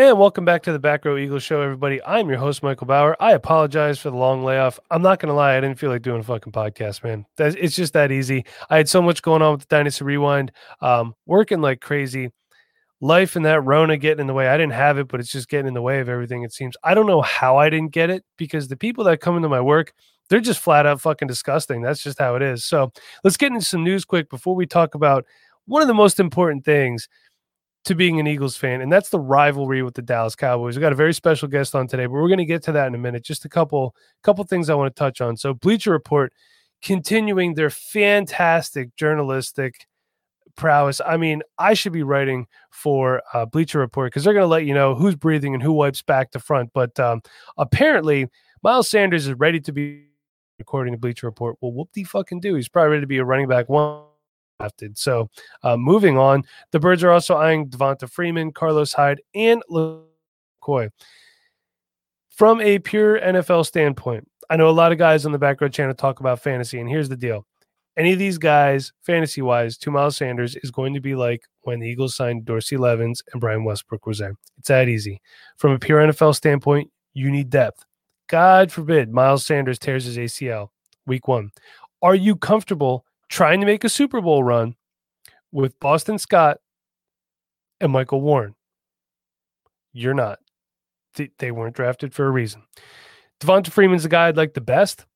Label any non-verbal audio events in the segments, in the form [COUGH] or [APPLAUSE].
And welcome back to the Back Row Eagles show, everybody. I'm your host, Michael Bauer. I apologize for the long layoff. I'm not going to lie, I didn't feel like doing a fucking podcast, man. That's, it's just that easy. I had so much going on with the Dynasty Rewind, um, working like crazy. Life and that Rona getting in the way. I didn't have it, but it's just getting in the way of everything, it seems. I don't know how I didn't get it because the people that come into my work, they're just flat out fucking disgusting. That's just how it is. So let's get into some news quick before we talk about one of the most important things to being an Eagles fan, and that's the rivalry with the Dallas Cowboys. We got a very special guest on today, but we're going to get to that in a minute. Just a couple couple things I want to touch on. So Bleacher Report continuing their fantastic journalistic prowess. I mean, I should be writing for uh, Bleacher Report because they're going to let you know who's breathing and who wipes back to front. But um, apparently, Miles Sanders is ready to be, according to Bleacher Report. Well, whoop the fucking do. He's probably ready to be a running back one drafted. So uh, moving on, the Birds are also eyeing Devonta Freeman, Carlos Hyde, and McCoy. From a pure NFL standpoint, I know a lot of guys on the back row channel talk about fantasy, and here's the deal. Any of these guys, fantasy wise, to Miles Sanders is going to be like when the Eagles signed Dorsey Levens and Brian Westbrook was there. It's that easy. From a pure NFL standpoint, you need depth. God forbid Miles Sanders tears his ACL week one. Are you comfortable trying to make a Super Bowl run with Boston Scott and Michael Warren. You're not. They weren't drafted for a reason. Devonta Freeman's the guy I'd like the best,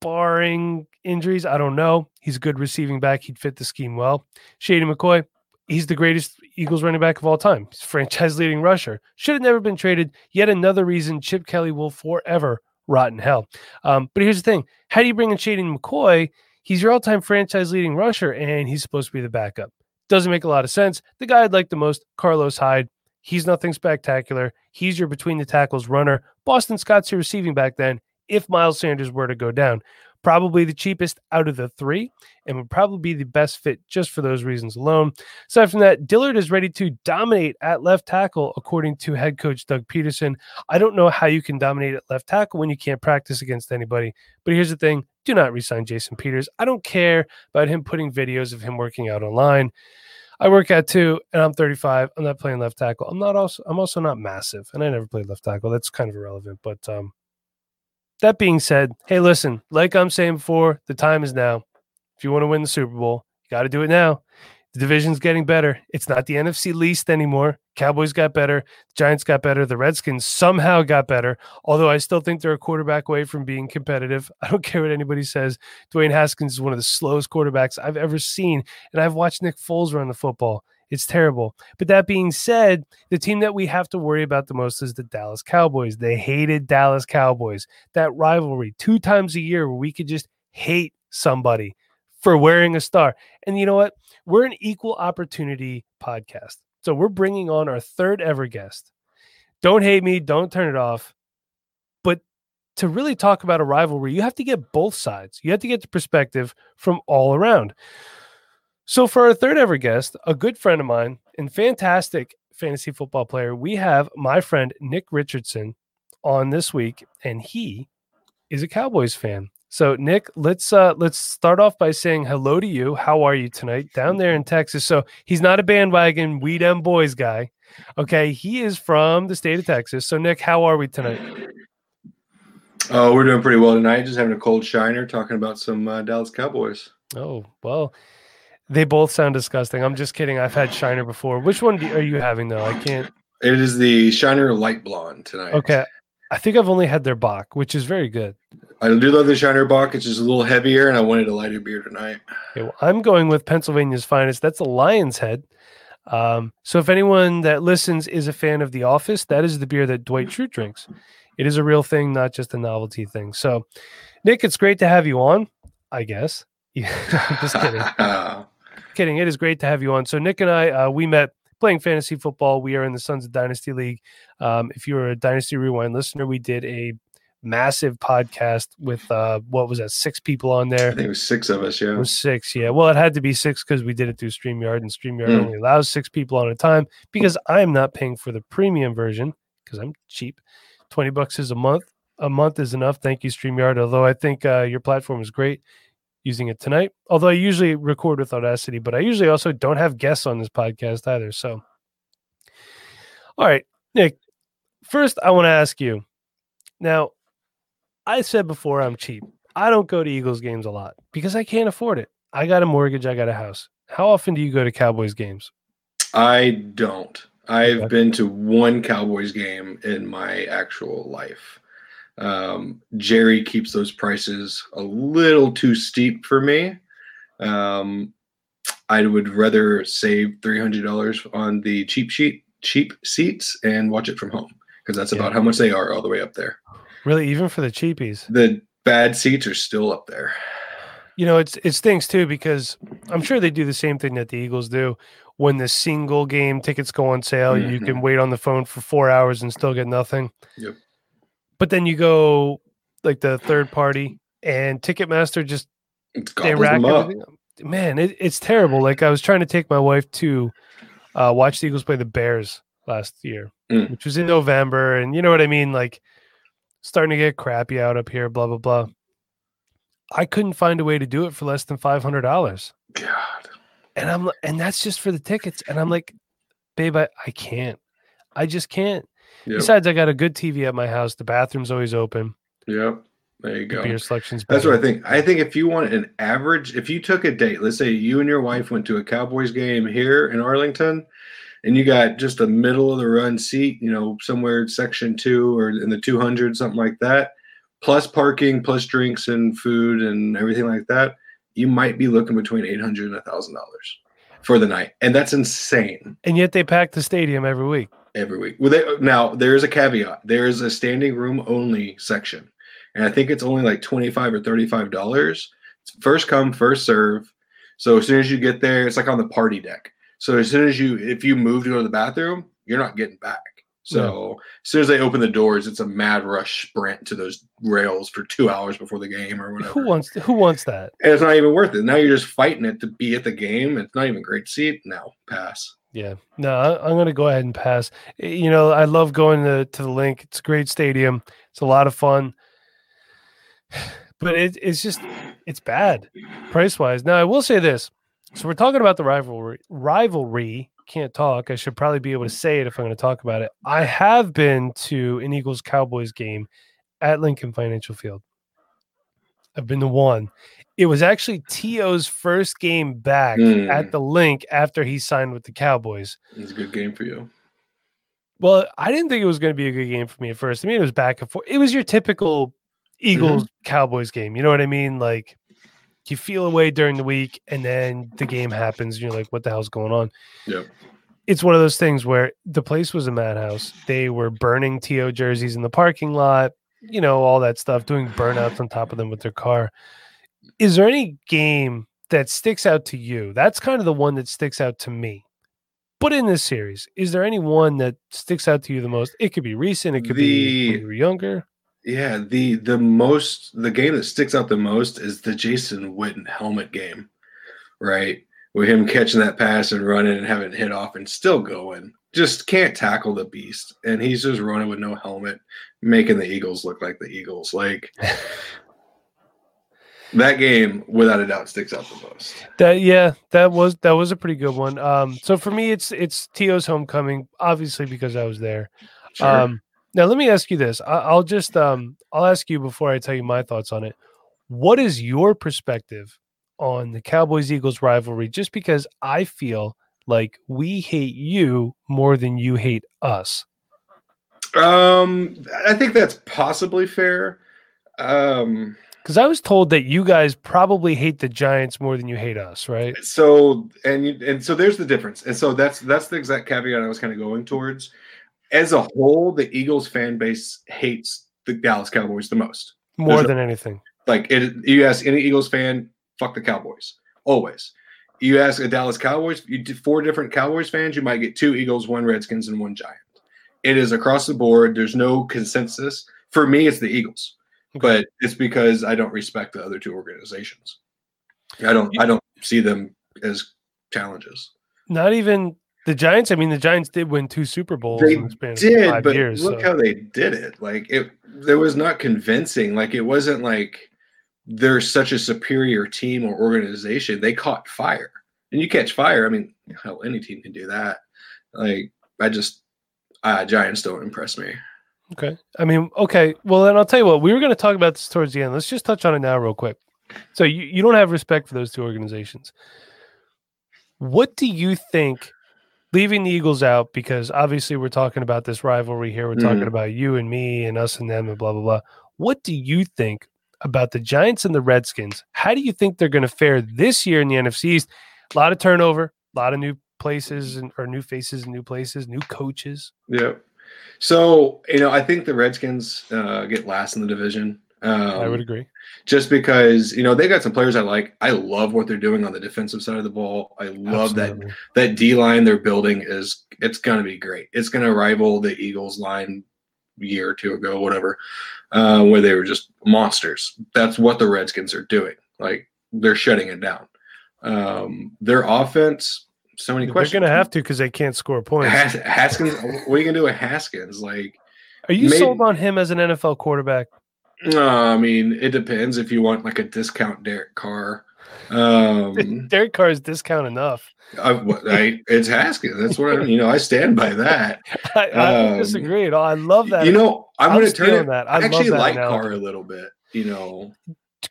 barring injuries. I don't know. He's a good receiving back. He'd fit the scheme well. Shady McCoy, he's the greatest Eagles running back of all time. He's franchise leading rusher. Should have never been traded. Yet another reason Chip Kelly will forever rot in hell. Um, but here's the thing: how do you bring in Shady McCoy? He's your all time franchise leading rusher, and he's supposed to be the backup. Doesn't make a lot of sense. The guy I'd like the most, Carlos Hyde, he's nothing spectacular. He's your between the tackles runner. Boston Scott's your receiving back then if Miles Sanders were to go down probably the cheapest out of the three and would probably be the best fit just for those reasons alone. Aside from that, Dillard is ready to dominate at left tackle, according to head coach Doug Pederson. I don't know how you can dominate at left tackle when you can't practice against anybody. But here's the thing do not resign Jason Peters. I don't care about him putting videos of him working out online. I work out too, and I'm 35. I'm not playing left tackle. I'm not also I'm also not massive, and I never played left tackle. That's kind of irrelevant. But um, that being said, hey, listen, like I'm saying before, the time is now. If you want to win the Super Bowl, you got to do it now. The division's getting better. It's not the NFC least anymore. Cowboys got better. Giants got better. The Redskins somehow got better. Although I still think they're a quarterback away from being competitive. [LAUGHS] I don't care what anybody says. Dwayne Haskins is one of the slowest quarterbacks I've ever seen. And I've watched Nick Foles run the football. It's terrible. But that being said, the team that we have to worry about the most is the Dallas Cowboys. They hated Dallas Cowboys. That rivalry two times a year where we could just hate somebody for wearing a star. And you know what? We're an equal opportunity podcast. So we're bringing on our third ever guest. Don't hate me, don't turn it off. But to really talk about a rivalry, you have to get both sides. You have to get the perspective from all around. So, for our third ever guest, a good friend of mine and fantastic fantasy football player, we have my friend Nick Richardson on this week, and he is a Cowboys fan. So, Nick, let's uh, let's start off by saying hello to you. How are you tonight down there in Texas? So, he's not a bandwagon we them boys guy. Okay, he is from the state of Texas. So, Nick, how are we tonight? Oh, we're doing pretty well tonight. Just having a cold shiner, talking about some uh, Dallas Cowboys. Oh well, they both sound disgusting. I'm just kidding. I've had Shiner before. Which one do, are you having though? I can't. It is the Shiner Light Blonde tonight. Okay. I think I've only had their Bock, which is very good. I do love the Shiner Bock. It's just a little heavier, and I wanted a lighter beer tonight. Okay, well, I'm going with Pennsylvania's finest. That's a Lion's Head. Um, so if anyone that listens is a fan of The Office, that is the beer that Dwight Schrute drinks. It is a real thing, not just a novelty thing. So, Nick, it's great to have you on. I guess. [LAUGHS] Yeah, just kidding. [LAUGHS] kidding. It is great to have you on. So Nick and I, uh, we met playing fantasy football. We are in the Sons of Dynasty League. Um, if you're a Dynasty Rewind listener, we did a massive podcast with uh, what was that? Six people on there. I think it was six of us. Yeah, it was six. Yeah. Well, it had to be six because we did it through Streamyard, and Streamyard mm. only allows six people on a time because I'm not paying for the premium version because I'm cheap. Twenty bucks is a month. A month is enough. Thank you, Streamyard. Although I think uh, your platform is great using it tonight. Although I usually record with Audacity, but I usually also don't have guests on this podcast either. So, all right, Nick, first, I want to ask you. Now, I said before I'm cheap. I don't go to Eagles games a lot because I can't afford it. I got a mortgage. I got a house. How often do you go to Cowboys games? I don't. I've Okay. been to one Cowboys game in my actual life. Um, Jerry keeps those prices a little too steep for me. Um, I would rather save three hundred dollars on the cheap sheet, cheap seats, and watch it from home because that's Yeah. about how much they are all the way up there. Really, even for the cheapies. The bad seats are still up there. You know, it's it's things too because I'm sure they do the same thing that the Eagles do. When the single game tickets go on sale, you Mhm. can wait on the phone for four hours and still get nothing. Yep. But then you go like the third party and Ticketmaster just they rack them up. everything. up. Man, it, it's terrible. Like I was trying to take my wife to uh, watch the Eagles play the Bears last year, Mm. which was in November, and you know what I mean. Like starting to get crappy out up here. Blah blah blah. I couldn't find a way to do it for less than five hundred dollars, God. and I'm and that's just for the tickets. And I'm like, babe, I, I can't. I just can't. Yep. Besides, I got a good TV at my house. The bathroom's always open. Yep. There you The go. beer selection's That's what I think. I think if you want an average, if you took a date, let's say you and your wife went to a Cowboys game here in Arlington, and you got just a middle of the run seat, you know, somewhere section two or in the 200, something like that, plus parking, plus drinks and food and everything like that, you might be looking between 800 and $1,000 for the night. And that's insane And yet they pack the stadium every week. Every week. Well, they, now there is a caveat. There is a standing room only section, and I think it's only like twenty five or thirty five dollars. First come, first serve. So as soon as you get there, it's like on the party deck. So as soon as you, if you move to go to the bathroom, you're not getting back. So as soon as they open the doors, it's a mad rush sprint to those rails for two hours before the game or whatever. Who wants who wants that? and it's not even worth it. Now you're just fighting it to be at the game. It's not even great seat. No, pass. Yeah, no, I'm going to go ahead and pass. You know, I love going to, to the Linc. It's a great stadium. It's a lot of fun, [SIGHS] but it, it's just it's bad price wise. Now, I will say this: so we're talking about the rivalry. Rivalry can't talk. I should probably be able to say it if I'm going to talk about it. I have been to an Eagles Cowboys game at Lincoln Financial Field. I've been to one. It was actually T.O.'s first game back Mm. at the Linc after he signed with the Cowboys. It's a good game for you. Well, I didn't think it was going to be a good game for me at first. I mean, it was back and forth. It was your typical Eagles Cowboys game. You know what I mean? Like you feel away during the week and then the game happens and you're like, what the hell's going on? Yep. It's one of those things where the place was a madhouse. They were burning TO jerseys in the parking lot, you know, all that stuff, doing burnouts on top of them with their car. Is there any game that sticks out to you? That's kind of the one that sticks out to me. But in this series, is there any one that sticks out to you the most? It could be recent, it could be when you were younger. Yeah, the the most the game that sticks out the most is the Jason Witten helmet game, right? With him catching that pass and running and having it hit off and still going. Just can't tackle the beast. And he's just running with no helmet, making the Eagles look like the Eagles. Like that game, without a doubt, sticks out the most. That yeah, that was that was a pretty good one. Um, so for me, it's it's T.O.'s homecoming, obviously because I was there. Sure. Um, now let me ask you this. I, I'll just um, I'll ask you before I tell you my thoughts on it. What is your perspective on the Cowboys Eagles rivalry? Just because I feel like we hate you more than you hate us. um, I think that's possibly fair. Um, Because I was told that you guys probably hate the Giants more than you hate us, right? so and you, and so there's the difference. And so that's that's the exact caveat i was kind of going towards. As a whole the eagles fan base hates the dallas cowboys the most. More There's than anything. like it, you ask any eagles fan fuck the cowboys. Always. You ask a dallas cowboys you do four different cowboys fans you might get two eagles one redskins and one giant it is across the board. There's no consensus. For me it's the eagles but it's because I don't respect the other two organizations. I don't I don't see them as challenges. Not even the Giants. I mean, the Giants did win two Super Bowls They in the Did but years. look so- how they did it. Like it there was not convincing. Like it wasn't like they're such a superior team or organization. They caught fire. And you catch fire, I mean, hell, any team can do that. Like I just uh Giants don't impress me. Okay. I mean, okay. Well, then I'll tell you what. We were going to talk about this towards the end. Let's just touch on it now, real quick. So you, you don't have respect for those two organizations. What do you think? Leaving the Eagles out because obviously we're talking about this rivalry here. We're talking Mhm. about you and me and us and them and blah blah blah. What do you think about the Giants and the Redskins? How do you think they're going to fare this year in the NFC East? A lot of turnover, a lot of new places and or new faces and new places, new coaches. Yeah. So you know, I think the Redskins uh, get last in the division. Um, I would agree. just because you know they got some players I like. I love what they're doing on the defensive side of the ball. I love that Absolutely. that D line they're building is it's going to be great. It's going to rival the Eagles line year or two ago, whatever, uh, where they were just monsters. That's what the Redskins are doing. Like they're shutting it down. Um, their offense, so many questions They're going to have to because they can't score points. Has- Haskins. what are you going to do with Haskins? Like, Are you Maybe- sold on him as an NFL quarterback? no, I mean, it depends if you want like a discount Derek Carr. Um, [LAUGHS] Derek Carr is discount enough. I, I, it's Haskins. That's what I, you know. I stand by that. [LAUGHS] I, I Um, disagree at all. I love that. You know, I'm, I'm going to turn it. that. I actually that like analogy. Carr a little bit. You know,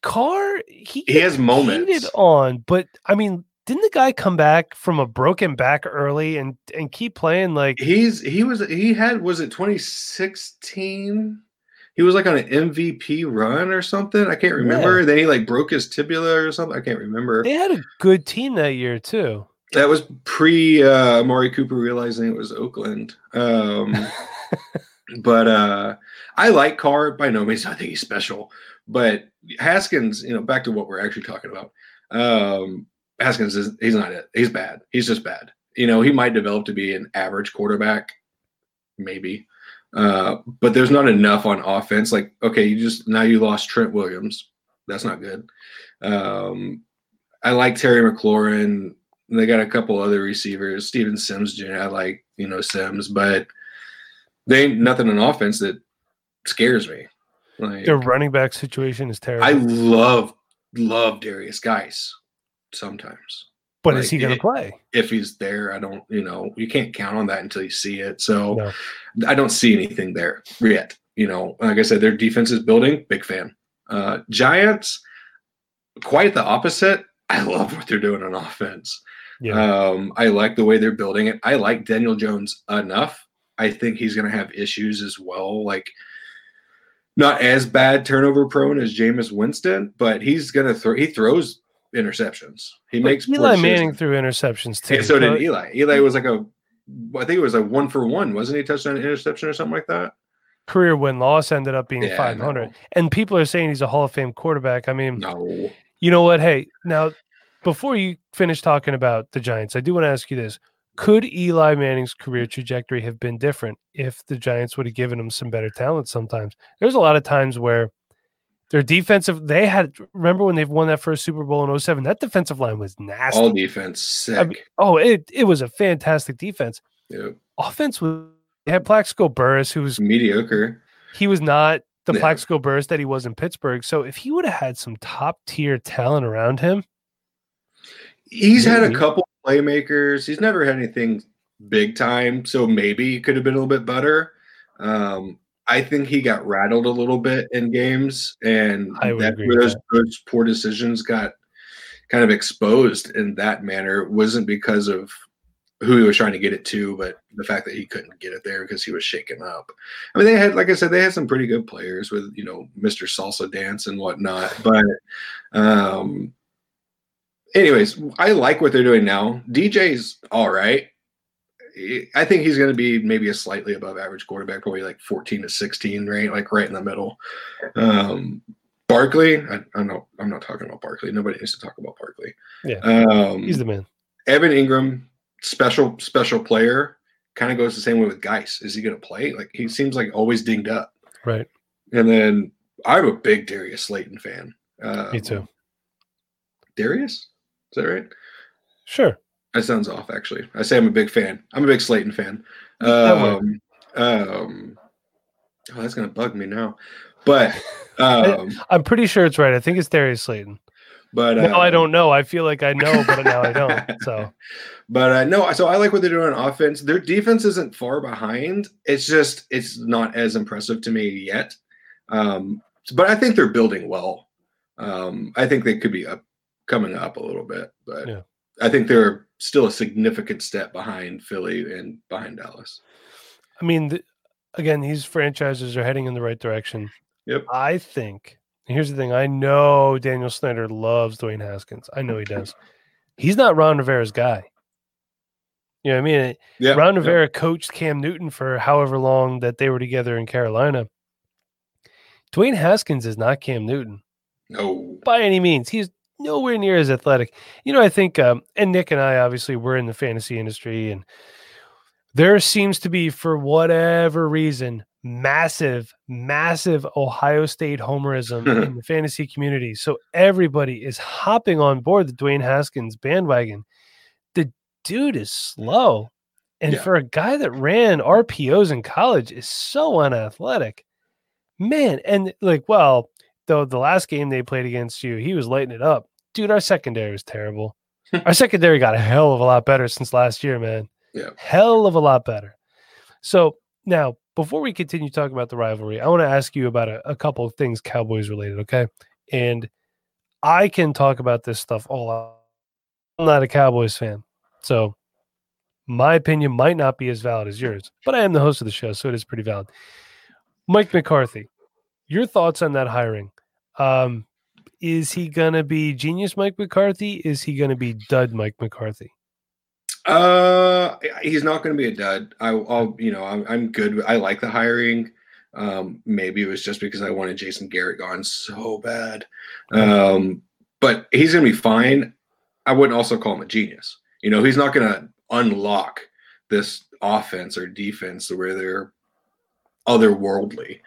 Carr, he, he has moments. on, but I mean, didn't the guy come back from a broken back early and and keep playing like He's he was he had was it 2016? He was like on an MVP run or something. I can't remember. Then he like broke his tibula or something. I can't remember. they had a good team that year too? That was pre uh Amari Cooper realizing it was Oakland. Um [LAUGHS] but uh I like Carr by no means. I think he's special. But Haskins, you know, back to what we're actually talking about. Um Haskins is he's not it. He's bad. He's just bad. You know, he might develop to be an average quarterback, maybe. Uh, but there's not enough on offense. Like, okay, you just now you lost Trent Williams. That's not good. Um, I like Terry McLaurin. They got a couple other receivers, Steven Sims Jr. I like, you know, Sims, but they ain't nothing on offense that scares me. Like Their running back situation is terrible. I love love Darius Guice sometimes. but is he going to play? If he's there, I don't, you know, you can't count on that until you see it. So No. I don't see anything there yet. You know, like I said, their defense is building. Big fan. Uh, Giants, quite the opposite. I love what they're doing on offense. Yeah. Um, I like the way they're building it. I like Daniel Jones enough. I think he's going to have issues as well. Like, not as bad turnover prone as Jameis Winston, but he's going to throw. He throws interceptions. He But makes Eli. Manning threw interceptions too. And so did Eli. Eli was like a, I think it was a one for one, wasn't he? Touchdown interception or something like that. career win loss ended up being Yeah, 500. no. And people are saying he's a Hall of Fame quarterback. I mean, No, you know what? Hey, now before you finish talking about the Giants, I do want to ask you this. Could Eli Manning's career trajectory have been different if the Giants would have given him some better talent sometimes? There's a lot of times where their defensive, they had, remember when they've won that first Super Bowl in 07? That defensive line was nasty. all defense sick. I mean, oh, it, it was a fantastic defense. Yep. Offense was, they had Plaxico Burress, who was Mediocre. he was not the Yeah. Plaxico Burress that he was in Pittsburgh. So if he would have had some top tier talent around him, He's had a couple playmakers. He's never had anything big time, so maybe he could have been a little bit better. Um, I think he got rattled a little bit in games, and that, those, that. those poor decisions got kind of exposed in that manner. It wasn't because of who he was trying to get it to, but the fact that he couldn't get it there because he was shaken up. I mean, they had, like I said, they had some pretty good players with you know Mr. Salsa Dance and whatnot, but um, anyways, I like what they're doing now. DJ's all right. I think he's going to be maybe a slightly above average quarterback, probably like 14 to 16, right? Like right in the middle. Um, Barkley, I, I know I'm not talking about Barkley. Nobody needs to talk about Barkley. Yeah. Um, he's the man. Evan Engram, special, special player, kind of goes the same way with Guice. Is he going to play? Like he seems like always dinged up. Right. And then I'm a big Darius Slayton fan. Um, Me too. Darius? Is that right? Sure. That sounds off, actually. I say I'm a big fan. I'm a big Slayton fan. Um, um, oh, that's gonna bug me now. But [LAUGHS] um, I'm pretty sure it's right. I think it's Darius Slayton. But now I uh, don't know. I feel like I know, but now I don't. [LAUGHS] So But uh, no, so I like what they're doing on offense. Their defense isn't far behind. It's just it's not as impressive to me yet. Um, but I think they're building well. Um, I think they could be up coming up a little bit, but Yeah. I think they're still a significant step behind Philly and behind Dallas. I mean, th- again, these franchises are heading in the right direction. Yep. I think. Here's the thing. I know Daniel Snyder loves Dwayne Haskins. I know he [LAUGHS] does. He's not Ron Rivera's guy. You know what I mean? Yeah, Ron. Rivera coached Cam Newton for however long that they were together in Carolina. Dwayne Haskins is not Cam Newton No, by any means. He's nowhere near as athletic. You know, I think, um, and Nick and I obviously we're in the fantasy industry, and there seems to be, for whatever reason, massive, massive Ohio State homerism [LAUGHS] in the fantasy community. So everybody is hopping on board the Dwayne Haskins bandwagon. The dude is slow. And Yeah. for a guy that ran RPOs in college is so unathletic. Man, and like, well, though the last game they played against you, he was lighting it up. Dude, our secondary was terrible. [LAUGHS] our secondary got a hell of a lot better since last year, man. Yeah. Hell of a lot better. So now, before we continue talking about the rivalry, I want to ask you about a, a couple of things Cowboys related, okay? And I can talk about this stuff all out. I'm not a Cowboys fan. So my opinion might not be as valid as yours, but I am the host of the show, so it is pretty valid. Mike McCarthy, your thoughts on that hiring? Um, is he gonna be genius Mike McCarthy? Is he gonna be dud Mike McCarthy? Uh, he's not going to be a dud. I, I'll, you know, I'm, I'm good. I like the hiring. Um, maybe it was just because I wanted Jason Garrett gone so bad. Um, but he's going to be fine. I wouldn't also call him a genius. You know, he's not going to unlock this offense or defense where they're otherworldly.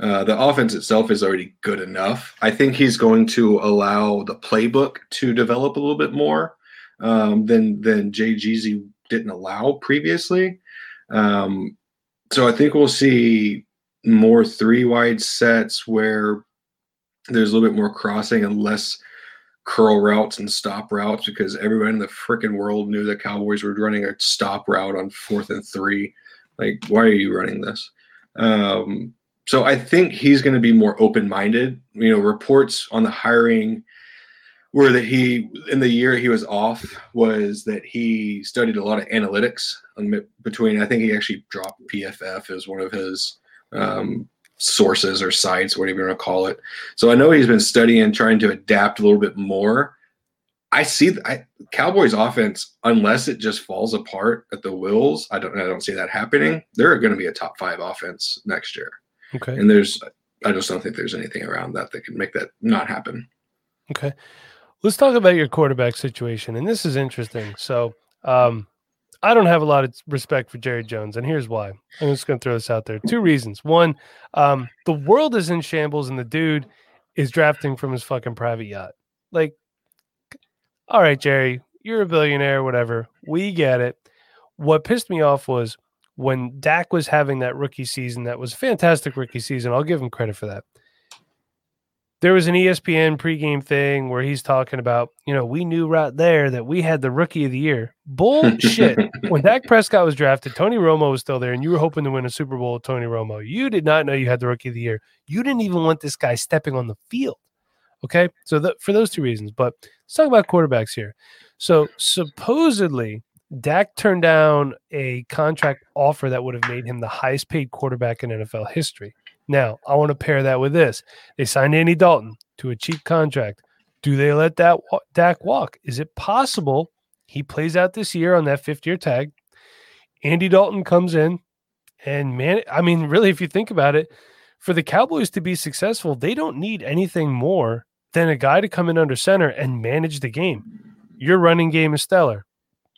Uh, the offense itself is already good enough. I think he's going to allow the playbook to develop a little bit more um, than than Jeezy didn't allow previously. Um, so I think we'll see more three wide sets where there's a little bit more crossing and less curl routes and stop routes because everyone in the freaking world knew the Cowboys were running a stop route on fourth and three. Like, why are you running this? Um, so I think he's going to be more open minded. You know, reports on the hiring were that he in the year he was off was that he studied a lot of analytics between i think he actually dropped pff as one of his um, sources or sites whatever you want to call it. So i know he's been studying trying to adapt a little bit more. I see I, cowboys offense unless it just falls apart at the wills i don't i don't see that happening. They're going to be a top five offense next year Okay. and there's i just don't think there's anything around that that can make that not happen Okay. Let's talk about your quarterback situation. And this is interesting. So, um, I don't have a lot of respect for Jerry Jones, and here's why. I'm just going to throw this out there. Two reasons. One, um, the world is in shambles, and the dude is drafting from his fucking private yacht. Like, all right, Jerry, you're a billionaire, whatever. We get it. What pissed me off was when Dak was having that rookie season. That was a fantastic rookie season. I'll give him credit for that there was an ESPN pregame thing where he's talking about, you know, we knew right there that we had the rookie of the year. Bullshit. [LAUGHS] when Dak Prescott was drafted, Tony Romo was still there, and you were hoping to win a Super Bowl with Tony Romo. You did not know you had the rookie of the year. You didn't even want this guy stepping on the field. Okay. So the, for those two reasons, but let's talk about quarterbacks here. So supposedly, Dak turned down a contract offer that would have made him the highest paid quarterback in NFL history. Now, I want to pair that with this. They signed Andy Dalton to a cheap contract. Do they let that Dak walk? Is it possible he plays out this year on that fifth year tag? Andy Dalton comes in, and man, I mean, really, if you think about it, for the Cowboys to be successful, they don't need anything more than a guy to come in under center and manage the game. Your running game is stellar.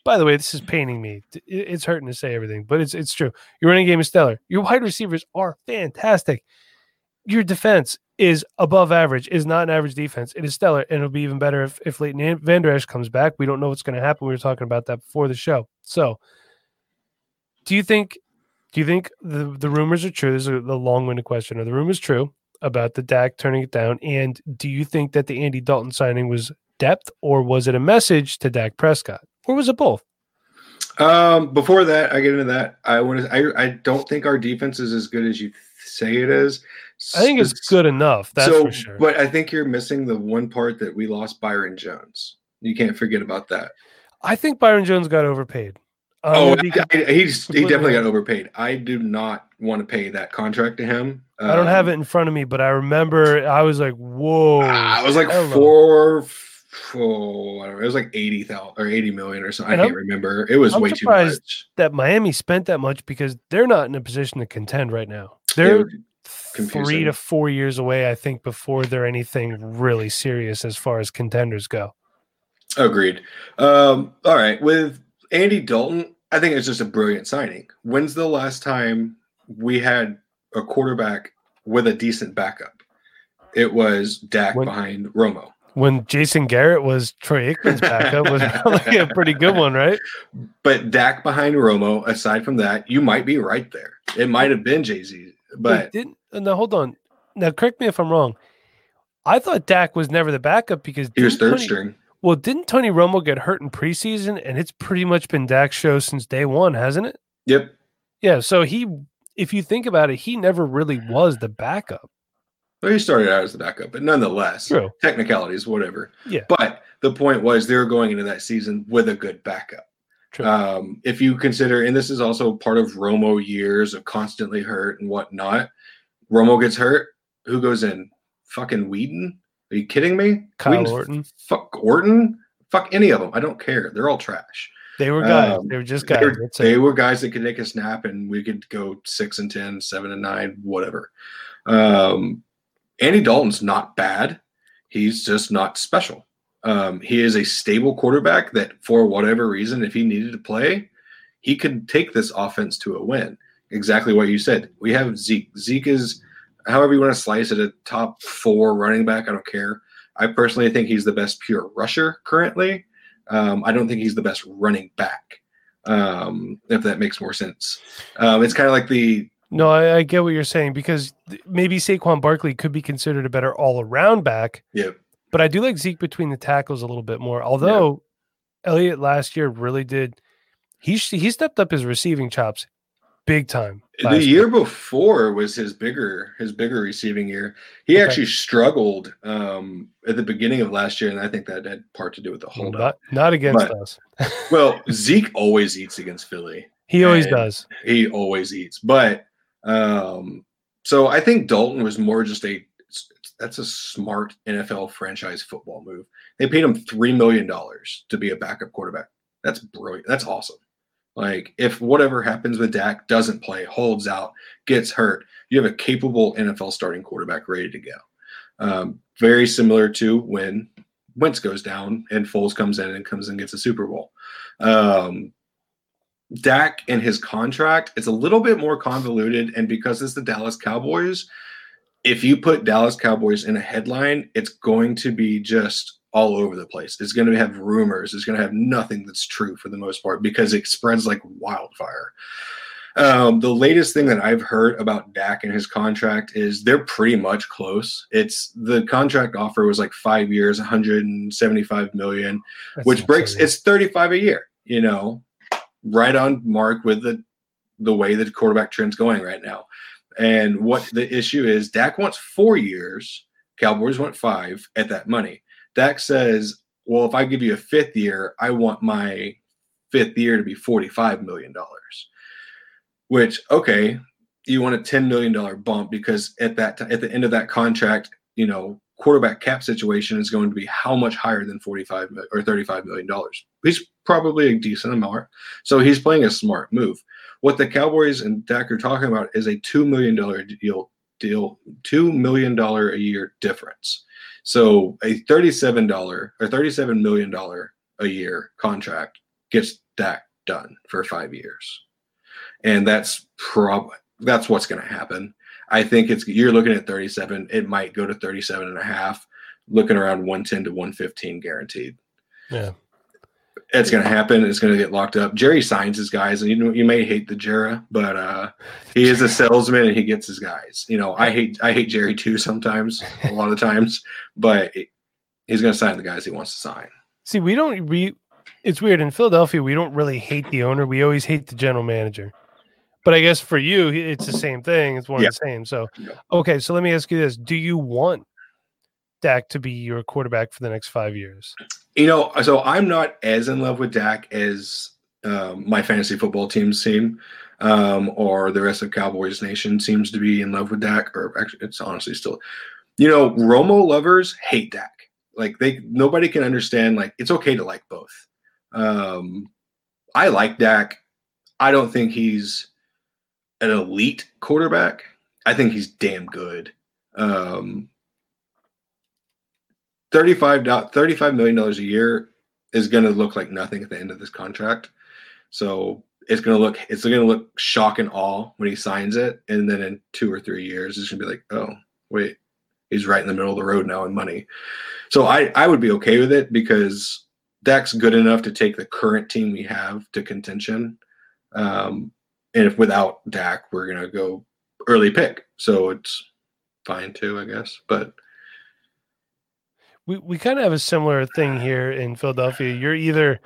By the way, this is paining me. It's hurting to say everything, but it's it's true. Your running game is stellar. Your wide receivers are fantastic. Your defense is above average. Is not an average defense. It is stellar, and it'll be even better if if Leighton An- Vander Esch comes back. We don't know what's going to happen. We were talking about that before the show. So, do you think? Do you think the the rumors are true? This is a, a long winded question. Are the rumors true about the Dak turning it down? And do you think that the Andy Dalton signing was depth, or was it a message to Dak Prescott, or was it both? Um, before that, I get into that. I want to. I I don't think our defense is as good as you say it is. I think it's good enough. That's so, for sure. But I think you're missing the one part that we lost Byron Jones. You can't forget about that. I think Byron Jones got overpaid. Um, oh, he I- I- he's he definitely got overpaid. I do not want to pay that contract to him. I don't have Um, it in front of me, but I remember I was like, "Whoa!" I was like no. four, four. I don't know, it was like eighty thousand or eighty million or something. And I I'm- can't remember. It was I'm way too surprised much. that Miami spent that much because they're not in a position to contend right now. They're three to four years away, I think, before they're anything really serious as far as contenders go. Agreed. Um, all right, with Andy Dalton, I think it's just a brilliant signing. When's the last time we had a quarterback with a decent backup? It was Dak When- behind Romo. When Jason Garrett was Troy Aikman's backup, was [LAUGHS] probably a pretty good one, right? But Dak behind Romo, aside from that, you might be right there. It might have been Jay Z, but didn't uh, now hold on. Now correct me if I'm wrong. I thought Dak was never the backup because he was third Tony- string. Well, didn't Tony Romo get hurt in preseason, and it's pretty much been Dak's show since day one, hasn't it? Yep. Yeah. So he, if you think about it, he never really was the backup. Well, he started out as the backup, but nonetheless, True. technicalities, whatever. Yeah. But the point was they were going into that season with a good backup. True. Um, if you consider, and this is also part of Romo years of constantly hurt and whatnot. Romo gets hurt. Who goes in? Fucking Weeden? Are you kidding me? Kyle Weeden's- Orton. Fuck Orton? Fuck any of them. I don't care. They're all trash. They were guys. Um, they were just They guys. were, they were guys that could take a snap and we could go six and 10, seven and nine, whatever. Um, Andy Dalton's not bad. He's just not special. Um, he is a stable quarterback that, for whatever reason, if he needed to play, he could take this offense to a win. Exactly what you said. We have Zeke. Zeke is, however you want to slice it, a top four running back. I don't care. I personally think he's the best pure rusher currently. Um, I don't think he's the best running back. Um, if that makes more sense. Um, it's kind of like the No, I, I get what you're saying because th- maybe Saquon Barkley could be considered a better all-around back. yeah. But I do like Zeke between the tackles a little bit more. Although Elliott last year really did, he he stepped up his receiving chops big time. The last year before was his bigger his bigger receiving year. He Okay. actually struggled um, at the beginning of last year, and I think that had part to do with the up. Not, not against But- us. Well, [LAUGHS] Zeke always eats against Philly. He always does. He always eats. But um, so I think Dalton was more just a that's a smart NFL franchise football move. They paid him three million dollars to be a backup quarterback. That's brilliant. That's awesome. Like if whatever happens with Dak doesn't play, holds out, gets hurt, you have a capable NFL starting quarterback ready to go. Um, very similar to when Wentz goes down and Foles comes in and comes and gets a Super Bowl. Um, Dak and his contract, it's a little bit more convoluted. And because it's the Dallas Cowboys, if you put Dallas Cowboys in a headline, it's going to be just all over the place. It's going to have rumors. It's going to have nothing that's true for the most part because it spreads like wildfire. Um, the latest thing that I've heard about Dak and his contract is they're pretty much close. It's the contract offer was like five years, 175 million That's which breaks insane. it's 35 a year you know right on mark with the the way that quarterback trend's going right now. And what the issue is Dak wants four years Cowboys want five at that money. Dak says well if I give you a fifth year I want my fifth year to be 45 million dollars. Which okay you want a 10 million dollar bump because at that ti- at the end of that contract you know quarterback cap situation is going to be how much higher than 45 or 35 million dollars. He's probably a decent amount so he's playing a smart move what the cowboys and Dak are talking about is a 2 million dollar deal deal 2 million dollar a year difference so a 37 dollar or 37 million dollar a year contract gets Dak done for 5 years and that's prob that's what's going to happen I think it's you're looking at 37. It might go to 37 and a half, looking around 110 to 115 guaranteed. Yeah. It's going to happen. It's going to get locked up. Jerry signs his guys, and you know you may hate the Jera, but uh, he is a salesman and he gets his guys. You know, I hate I hate Jerry too sometimes, a lot of times, but it, he's going to sign the guys he wants to sign. See, we don't we it's weird in Philadelphia. We don't really hate the owner. We always hate the general manager. But I guess for you, it's the same thing. It's one yeah. of the same. So, okay. So let me ask you this: Do you want Dak to be your quarterback for the next five years? You know, so I'm not as in love with Dak as um, my fantasy football team seem, um, or the rest of Cowboys Nation seems to be in love with Dak. Or actually, it's honestly still, you know, Romo lovers hate Dak. Like they, nobody can understand. Like it's okay to like both. Um, I like Dak. I don't think he's an elite quarterback. I think he's damn good. Um, 35 $35 million a year is going to look like nothing at the end of this contract. So it's going to look it's going to look shock and awe when he signs it, and then in two or three years, it's going to be like, oh wait, he's right in the middle of the road now in money. So I I would be okay with it because Dak's good enough to take the current team we have to contention. Um, and if without Dak, we're gonna go early pick, so it's fine too, I guess. But we we kind of have a similar thing here in Philadelphia. You're either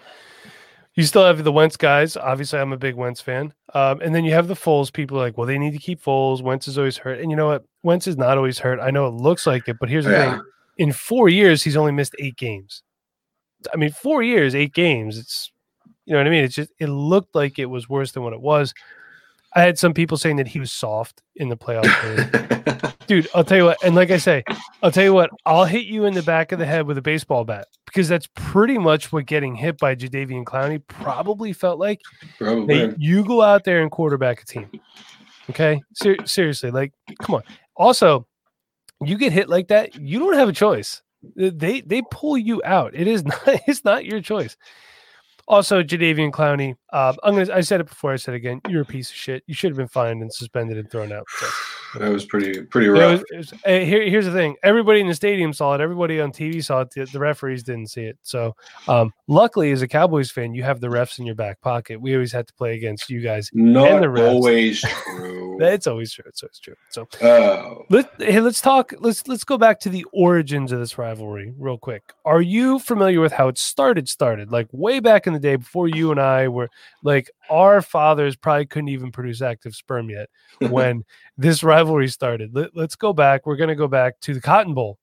you still have the Wentz guys. Obviously, I'm a big Wentz fan. Um, and then you have the Foles people like, well, they need to keep Foles. Wentz is always hurt. And you know what? Wentz is not always hurt. I know it looks like it, but here's the yeah. thing: in four years, he's only missed eight games. I mean, four years, eight games. It's you know what I mean. It's just it looked like it was worse than what it was. I had some people saying that he was soft in the playoff. [LAUGHS] Dude, I'll tell you what, and like I say, I'll tell you what, I'll hit you in the back of the head with a baseball bat because that's pretty much what getting hit by Jadeveon Clowney probably felt like. Probably. you go out there and quarterback a team. Okay, Ser- seriously, like, come on. Also, you get hit like that, you don't have a choice. They they pull you out. It is [LAUGHS] not. It's not your choice. Also, Jadeveon Clowney. Uh, I'm gonna. I said it before. I said it again. You're a piece of shit. You should have been fined and suspended and thrown out. So. [SIGHS] That was pretty pretty rough. It was, it was, uh, here, here's the thing. Everybody in the stadium saw it. Everybody on TV saw it. The, the referees didn't see it. So, um, luckily, as a Cowboys fan, you have the refs in your back pocket. We always had to play against you guys. Not [LAUGHS] always true. It's always true. It's always true. So, oh. let hey, let's talk. Let's let's go back to the origins of this rivalry real quick. Are you familiar with how it started? Started like way back in the day before you and I were like our fathers probably couldn't even produce active sperm yet when [LAUGHS] this rivalry started. Let, let's go back. We're going to go back to the Cotton Bowl,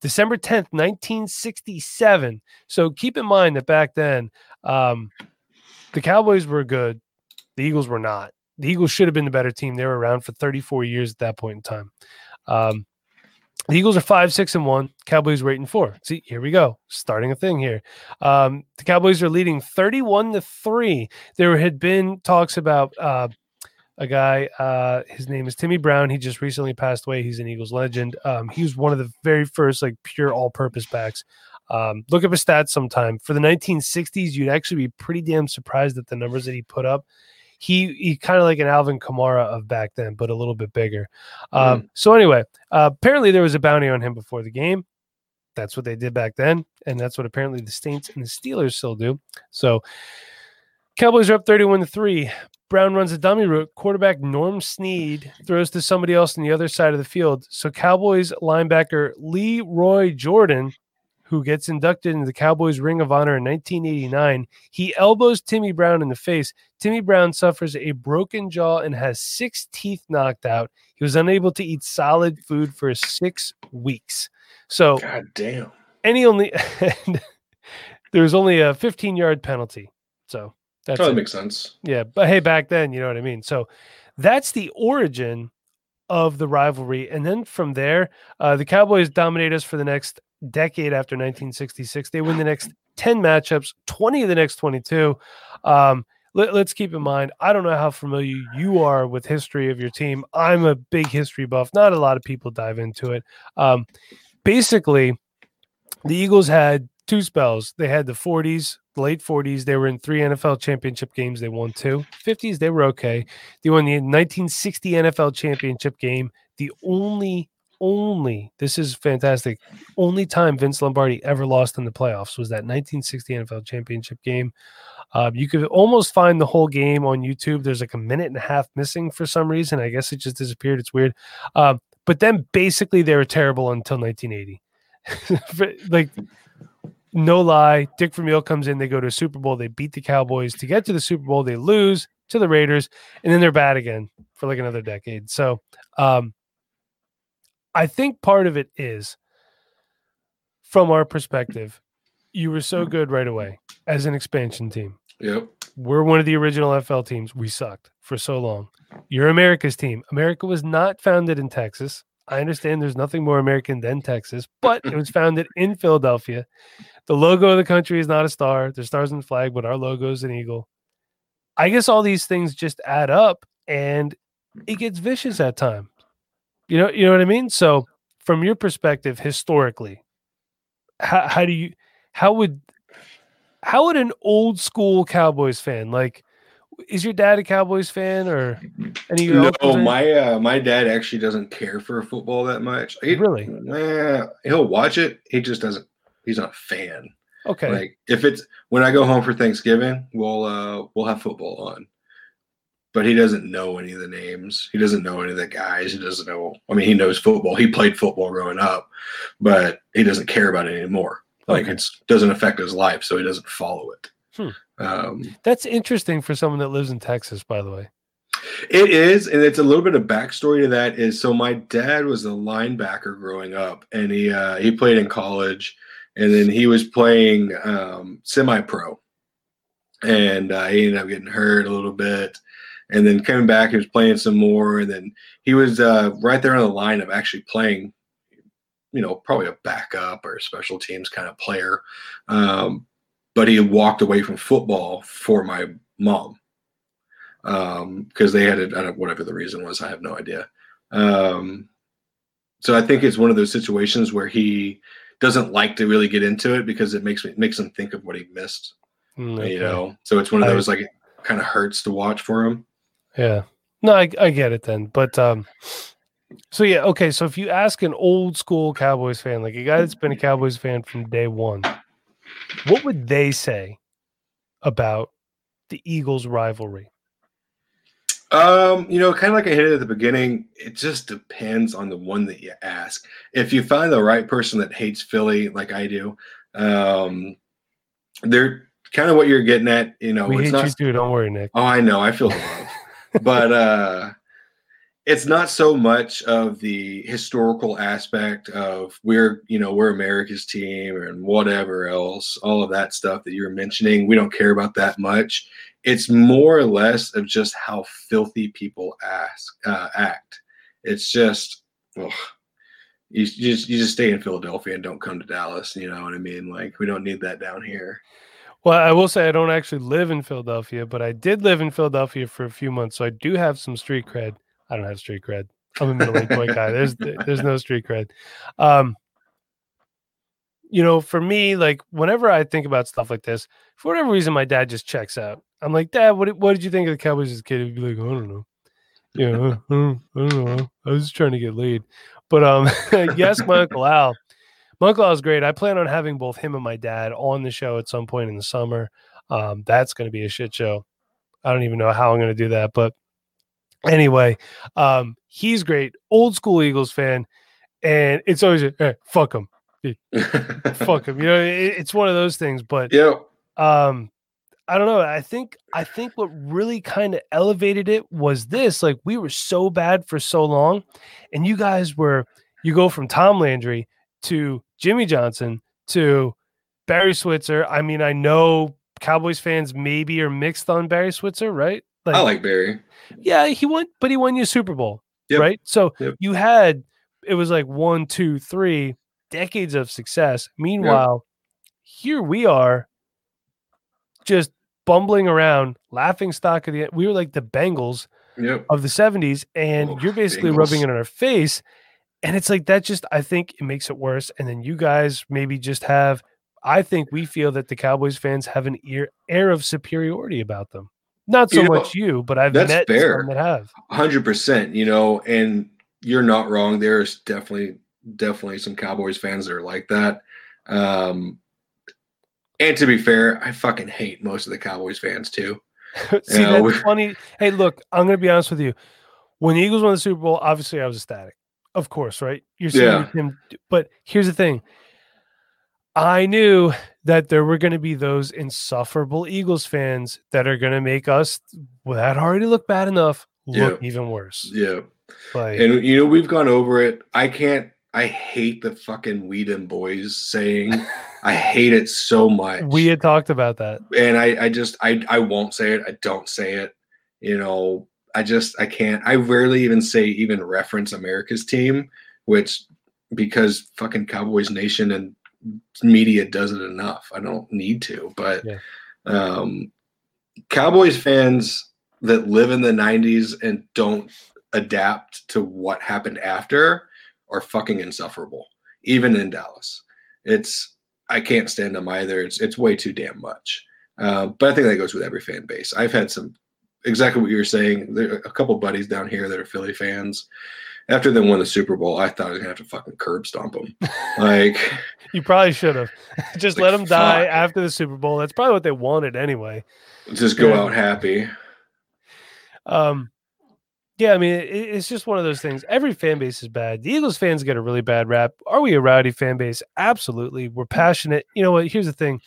December 10th, 1967. So keep in mind that back then, um, the Cowboys were good, the Eagles were not. The Eagles should have been the better team. They were around for 34 years at that point in time. Um, the Eagles are five, six, and one. Cowboys were eight and four. See, here we go. Starting a thing here. Um, the Cowboys are leading 31 to three. There had been talks about uh, a guy. Uh, his name is Timmy Brown. He just recently passed away. He's an Eagles legend. Um, he was one of the very first like pure all-purpose backs. Um, look up his stats sometime. For the 1960s, you'd actually be pretty damn surprised at the numbers that he put up he he kind of like an Alvin Kamara of back then, but a little bit bigger. Um, mm. So anyway, uh, apparently there was a bounty on him before the game. That's what they did back then, and that's what apparently the Saints and the Steelers still do. So Cowboys are up thirty-one to three. Brown runs a dummy route. Quarterback Norm Snead throws to somebody else on the other side of the field. So Cowboys linebacker Lee Roy Jordan who gets inducted into the Cowboys Ring of Honor in 1989. He elbows Timmy Brown in the face. Timmy Brown suffers a broken jaw and has six teeth knocked out. He was unable to eat solid food for six weeks. So, God damn. And he only, [LAUGHS] there was only a 15 yard penalty. So, that totally makes sense. Yeah. But hey, back then, you know what I mean? So, that's the origin of the rivalry. And then from there, uh, the Cowboys dominate us for the next decade after 1966. They win the next [LAUGHS] 10 matchups, 20 of the next 22. Um, let, us keep in mind, I don't know how familiar you are with history of your team. I'm a big history buff. Not a lot of people dive into it. Um, basically, the Eagles had two spells. They had the 40s, late 40s. They were in three NFL championship games. They won two. 50s, they were okay. They won the 1960 NFL championship game, the only only this is fantastic. Only time Vince Lombardi ever lost in the playoffs was that 1960 NFL Championship game. Uh, you could almost find the whole game on YouTube. There's like a minute and a half missing for some reason. I guess it just disappeared. It's weird. Uh, but then basically they were terrible until 1980. [LAUGHS] like no lie, Dick Vermeil comes in, they go to a Super Bowl, they beat the Cowboys to get to the Super Bowl, they lose to the Raiders, and then they're bad again for like another decade. So um I think part of it is from our perspective, you were so good right away as an expansion team. Yep. We're one of the original FL teams. We sucked for so long. You're America's team. America was not founded in Texas. I understand there's nothing more American than Texas, but it was founded in Philadelphia. The logo of the country is not a star. There's stars in the flag, but our logo is an eagle. I guess all these things just add up and it gets vicious at times. You know, you know what I mean? So from your perspective, historically, how, how do you how would how would an old school Cowboys fan like is your dad a Cowboys fan or any No, my uh, my dad actually doesn't care for football that much. He, Really? eh, he'll watch it. He just doesn't. He's not a fan. okay Like if it's when I go home for Thanksgiving, we'll uh we'll have football on. But he doesn't know any of the names. He doesn't know any of the guys. He doesn't know. I mean, he knows football. He played football growing up, but he doesn't care about it anymore. Like Okay. it's doesn't affect his life, so he doesn't follow it. Hmm. Um, that's interesting for someone that lives in Texas by the way It is, and it's a little bit of backstory to that. Is so my dad was a linebacker growing up, and he uh, he played in college, and then he was playing um, semi-pro, and uh, he ended up getting hurt a little bit, and then coming back, he was playing some more, and then he was uh, right there on the line of actually playing, you know, probably a backup or a special teams kind of player, um, but he walked away from football for my mom. Um because they had a, I don't, whatever the reason was i have no idea. Um so i think it's one of those situations where he doesn't like to really get into it because it makes me makes him think of what he missed. Mm, you know? So it's one of those like it kind of hurts to watch for him Yeah. No, I, I get it then. But um so yeah, okay. So if you ask an old school Cowboys fan, like a guy that's been a Cowboys fan from day one, what would they say about the Eagles rivalry? Um, you know, kind of like I hit it at the beginning, it just depends on the one that you ask. If you find the right person that hates Philly, like I do, um, they're kind of what you're getting at. You know, we it's hate not you too. Don't worry, Nick. Oh, I know. I feel the love. But uh it's not so much of the historical aspect of we're, you know, we're America's team and whatever else, all of that stuff that you're mentioning. We don't care about that much. It's more or less of just how filthy people ask uh, act. It's just ugh. you you just you just stay in Philadelphia and don't come to Dallas. You know what I mean? Like we don't need that down here. Well, I will say I don't actually live in Philadelphia, but I did live in Philadelphia for a few months, so I do have some street cred. I don't have street cred. I'm a middle aged white guy. There's there's no street cred. Um, you know, for me, like whenever I think about stuff like this, for whatever reason, my dad just checks out. I'm like, Dad, what did, what did you think of the Cowboys as a kid? He'd be like, I don't know. Yeah, [LAUGHS] I don't, I don't know. I was just trying to get laid. But um, [LAUGHS] yes, my uncle Al. My uncle Al's great. I plan on having both him and my dad on the show at some point in the summer. Um, that's going to be a shit show. I don't even know how I'm going to do that, but anyway, um, he's great, old school Eagles fan, and it's always a, hey, fuck him, [LAUGHS] fuck him. You know, it, it's one of those things. But yeah. um, I don't know. I think I think what really kind of elevated it was this: like we were so bad for so long, and you guys were. You go from Tom Landry to Jimmy Johnson to Barry Switzer. I mean, I know Cowboys fans maybe are mixed on Barry Switzer, right? I like Barry. yeah, he won, but he won you Super Bowl, Yep. right? So Yep. you had it was like one, two, three decades of success. Meanwhile, here we are, just bumbling around, laughing stock of the. We were like the Bengals Yep. of the '70s, and Oh, you're basically rubbing it in our face. And it's like that. Just I think it makes it worse. And then you guys maybe just have. I think we feel that the Cowboys fans have an ear, air of superiority about them. Not so You know, much you, but I've that's met fair. some that have. hundred percent you know and you're not wrong there's definitely definitely some cowboys fans that are like that um and to be fair i fucking hate most of the cowboys fans too [LAUGHS] See, Yeah, that's funny. Hey, look, I'm going to be honest with you. When the Eagles won the Super Bowl, obviously I was ecstatic. Of course, right? You're seeing Yeah. him, but here's the thing: I knew that there were going to be those insufferable Eagles fans that are going to make us, well, that already look bad enough, look Yeah. even worse. Yeah. Like, And you know, we've gone over it. I can't I hate the fucking We Dem Boyz saying [LAUGHS] I hate it so much. we had talked about that. and I, I just I I won't say it. I don't say it. You know, I just I can't. I rarely even say even reference America's team, which because fucking Cowboys Nation and media does it enough. I don't need to. But Yeah. um Cowboys fans that live in the 90s and don't adapt to what happened after are fucking insufferable, even in Dallas. It's I can't stand them either. It's it's way too damn much. Uh, but I think that goes with every fan base. I've had some exactly what you were saying. There are a couple buddies down here that are Philly fans. After they won the Super Bowl, I thought I was gonna have to fucking curb stomp them. [LAUGHS] like, You probably should have [LAUGHS] just Like, let them die fuck. after the Super Bowl. That's probably what they wanted anyway. just go Yeah. out happy. Um, yeah, I mean, it, it's just one of those things. Every fan base is bad. The Eagles fans get a really bad rap. Are we a rowdy fan base? Absolutely. We're passionate. You know what? Here's the thing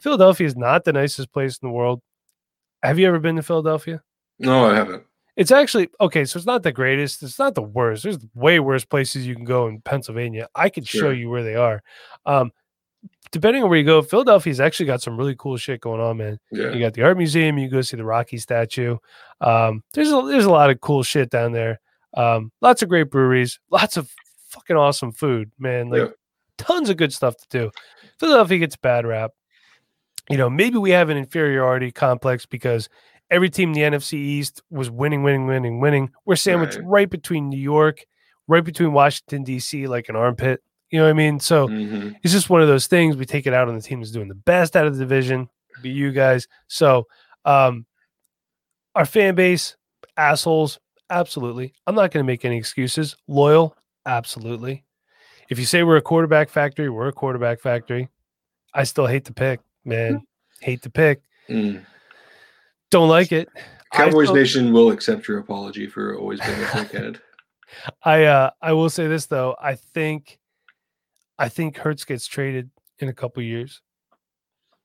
Philadelphia is not the nicest place in the world. Have you ever been to Philadelphia? No, I haven't. It's actually okay. So it's not the greatest. It's not the worst. There's way worse places you can go in Pennsylvania. I could show you where they are. Um, depending on where you go, Philadelphia's actually got some really cool shit going on, man. Yeah. You got the art museum. You go see the Rocky statue. Um, there's a, there's a lot of cool shit down there. Um, lots of great breweries. Lots of fucking awesome food, man. Like Yeah. tons of good stuff to do. Philadelphia gets bad rap. You know, maybe we have an inferiority complex because every team in the NFC East was winning, winning, winning, winning. We're sandwiched Right. right, between New York, right between Washington D.C., like an armpit. You know what I mean? So Mhm. it's just one of those things. We take it out on the team that's doing the best out of the division, be you guys. So, um, our fan base, assholes, absolutely. I'm not going to make any excuses. Loyal, absolutely. If you say we're a quarterback factory, we're a quarterback factory. I still hate the pick, man. hate the pick. Mm. Don't like it. Cowboys still- Nation will accept your apology for always being a [LAUGHS] dickhead. I uh I will say this though. I think I think Hurts gets traded in a couple years.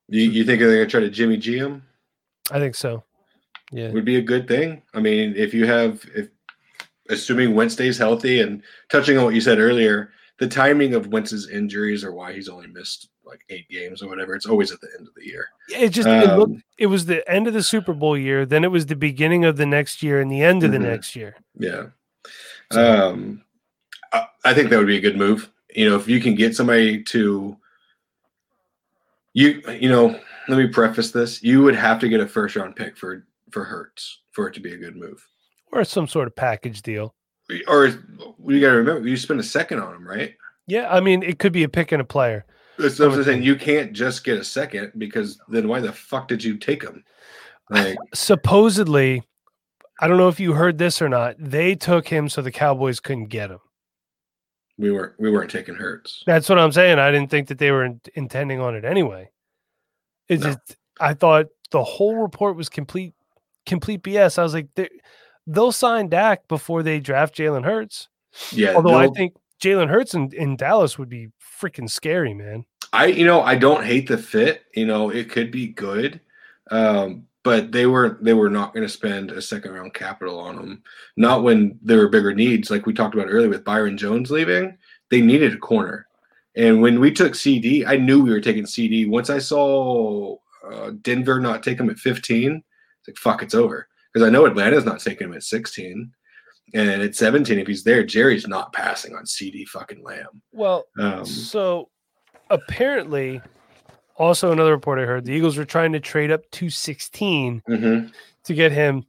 You, you think they're gonna try to Jimmy G him? I think so. Yeah. Would be a good thing. I mean, if you have, if assuming Wentz stays healthy, and touching on what you said earlier, the timing of Wentz's injuries or why he's only missed like eight games or whatever, it's always at the end of the year. It just it, looked, Um, it was the end of the Super Bowl year, then it was the beginning of the next year and the end of the Mhm. next year. Yeah. So- Um, I, I think that would be a good move. You know, if you can get somebody to you, you know, let me preface this: you would have to get a first round pick for for Hurts for it to be a good move. Or some sort of package deal. Or you got to remember, you spend a second on him, right? Yeah, I mean it could be a pick and a player. That's what I'm saying. You can't just get a second because then why the fuck did you take him? Like, Supposedly, I don't know if you heard this or not, they took him so the Cowboys couldn't get him. we weren't we weren't taking Hurts. That's what I'm saying. I didn't think that they were in- intending on it anyway. It's No. just I thought the whole report was complete complete BS. I was like, they- they'll sign Dak before they draft Jalen Hurts. Yeah. Although I think Jalen Hurts in, in Dallas would be freaking scary, man. I you know I don't hate the fit. You know it could be good, um, but they were they were not going to spend a second round capital on them. Not when there were bigger needs, like we talked about earlier with Byron Jones leaving. They needed a corner, and when we took CD, I knew we were taking CD. Once I saw uh, Denver not take him at fifteen, it's like fuck, it's over because I know Atlanta's not taking him at sixteen. And at 17, if he's there, Jerry's not passing on CD fucking Lamb. Well, Um, so apparently, also another report I heard, the Eagles were trying to trade up to 16 mhm. to get him.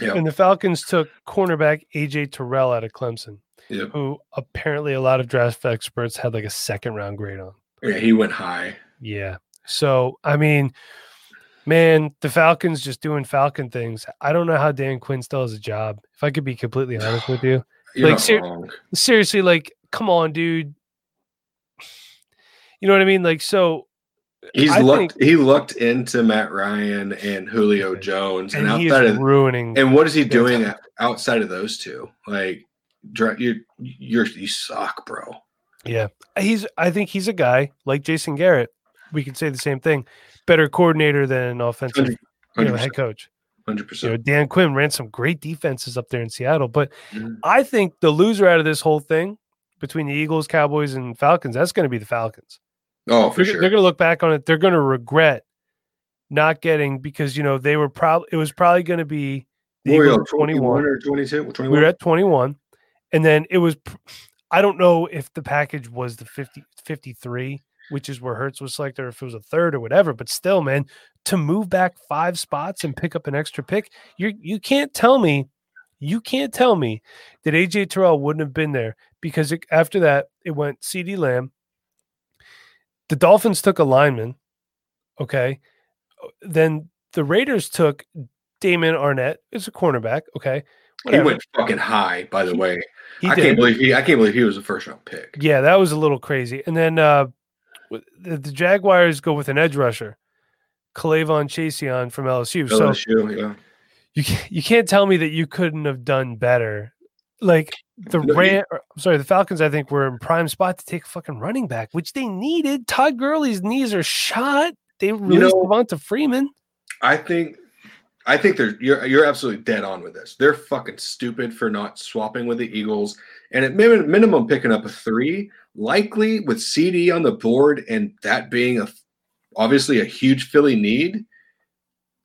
Yeah. And the Falcons took cornerback AJ Terrell out of Clemson, Yep. who apparently a lot of draft experts had like a second round grade on. Yeah, he went high. Yeah. So, I mean, man, the Falcons just doing Falcon things. I don't know how Dan Quinn still has a job. If I could be completely [SIGHS] honest with you, You're Like, ser- seriously, like, come on, dude. You know what I mean? Like, so, He's I looked. he looked into Matt Ryan and Julio Jones, and, and outside of ruining. and what is he doing a- outside of those two? Like, you you're you suck, bro. Yeah, he's. I think he's a guy like Jason Garrett. We could say the same thing. Better coordinator than offensive you know, head coach. Hundred You percent. know, Dan Quinn ran some great defenses up there in Seattle, but Mhm. I think the loser out of this whole thing between the Eagles, Cowboys, and Falcons, that's going to be the Falcons. Oh, for They're, sure. they're going to look back on it. They're going to regret not getting because you know they were probably it was probably going to be the Eagles you, were 21. or 22? We 21? were at 21, and then it was. I don't know if the package was the 50, 53, which is where Hurts was selected, or if it was a third or whatever. But still, man, to move back five spots and pick up an extra pick, you you can't tell me, you can't tell me that AJ Terrell wouldn't have been there because it, after that it went C.D. Lamb. The Dolphins took a lineman, okay. Then the Raiders took Damon Arnette as a cornerback, okay. he Whatever. went fucking high, by the He- way. He I did. can't believe he I can't believe he was a first round pick. Yeah, that was a little crazy. And then uh, the, the Jaguars go with an edge rusher, K'Lavon Chaisson from LSU. So yeah. you can't, you can't tell me that you couldn't have done better. Like the No, Ram, I'm sorry, the Falcons. I think were in prime spot to take a fucking running back, which they needed. Todd Gurley's knees are shot. They released know- Devonta Freeman. I think I think they're you're you're absolutely dead on with this. They're fucking stupid for not swapping with the Eagles and at min- minimum picking up a three, likely with CD on the board and that being a obviously a huge Philly need.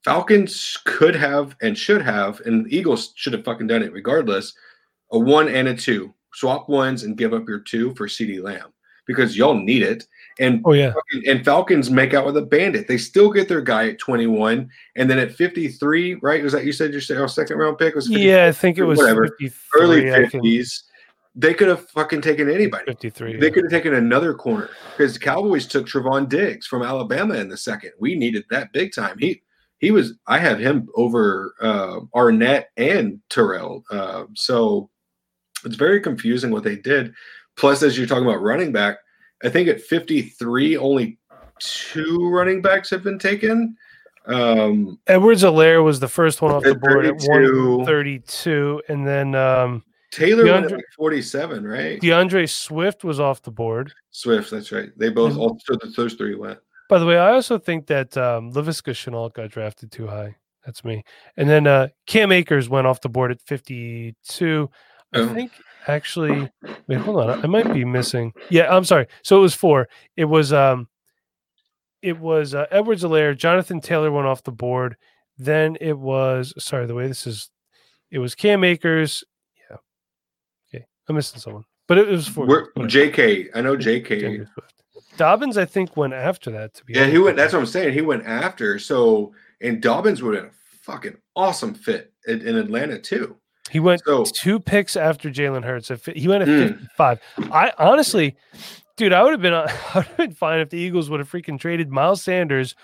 Falcons could have and should have, and Eagles should have fucking done it regardless. A one and a two, swap ones and give up your two for CD Lamb because y'all need it. And Oh yeah, and Falcons make out with a bandit. They still get their guy at 21. And then at 53, right? Was that you said your second round pick was 50, yeah. I think it was whatever. early I can- 50s? They could have fucking taken anybody. 53. They yeah. could have taken another corner because Cowboys took Trevon Diggs from Alabama in the second. We needed that big time. He he was I have him over uh, Arnette and Terrell. Uh, so it's very confusing what they did. Plus, as you're talking about running back, I think at 53, only two running backs have been taken. Um, Edwards-Helaire was the first one off the At board at 32. 132. And then um, Taylor went at like 47, right? DeAndre Swift was off the board. Swift, that's right. They both all those three went. By the way, I also think that um, Laviska Shenault got drafted too high. That's me. And then uh, Cam Akers went off the board at 52. I Oh. think actually, wait, hold on. I might be missing. Yeah, I'm sorry. So it was four. It was um, it was uh, Edwards-Helaire, Jonathan Taylor went off the board. Then it was sorry, the way this is, it was Cam Akers. Yeah. Okay, I'm missing someone, but it was four. We're. JK, I know JK. Dobbins, I think, went after that. To be Yeah, he went. That's what I'm saying. He went after. So, and Dobbins would have been a fucking awesome fit in, in Atlanta too. He went So- two picks after Jalen Hurts. He went at Mm. 55. I honestly, dude, I would have been [LAUGHS] I would have been fine if the Eagles would have freaking traded Miles Sanders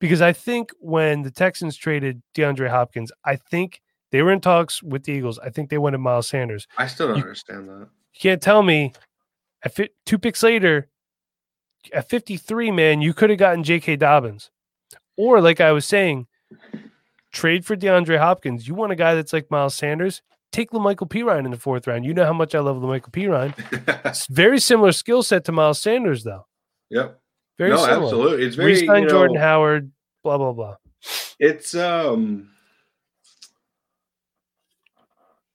because I think when the Texans traded DeAndre Hopkins, I think they were in talks with the Eagles. I think they wanted Miles Sanders. I still don't You- understand that. You can't tell me at fi- two picks later, at 53, man, you could have gotten J.K. Dobbins. Or, like I was saying, trade for DeAndre Hopkins. You want a guy that's like Miles Sanders? Take La'Mical Perine in the fourth round. You know how much I love La'Mical Perine. [LAUGHS] Very similar skill set to Miles Sanders, though. yep. Very no, similar. absolutely. It's very. Re-sign you Jordan Howard, blah, blah, blah. it's um.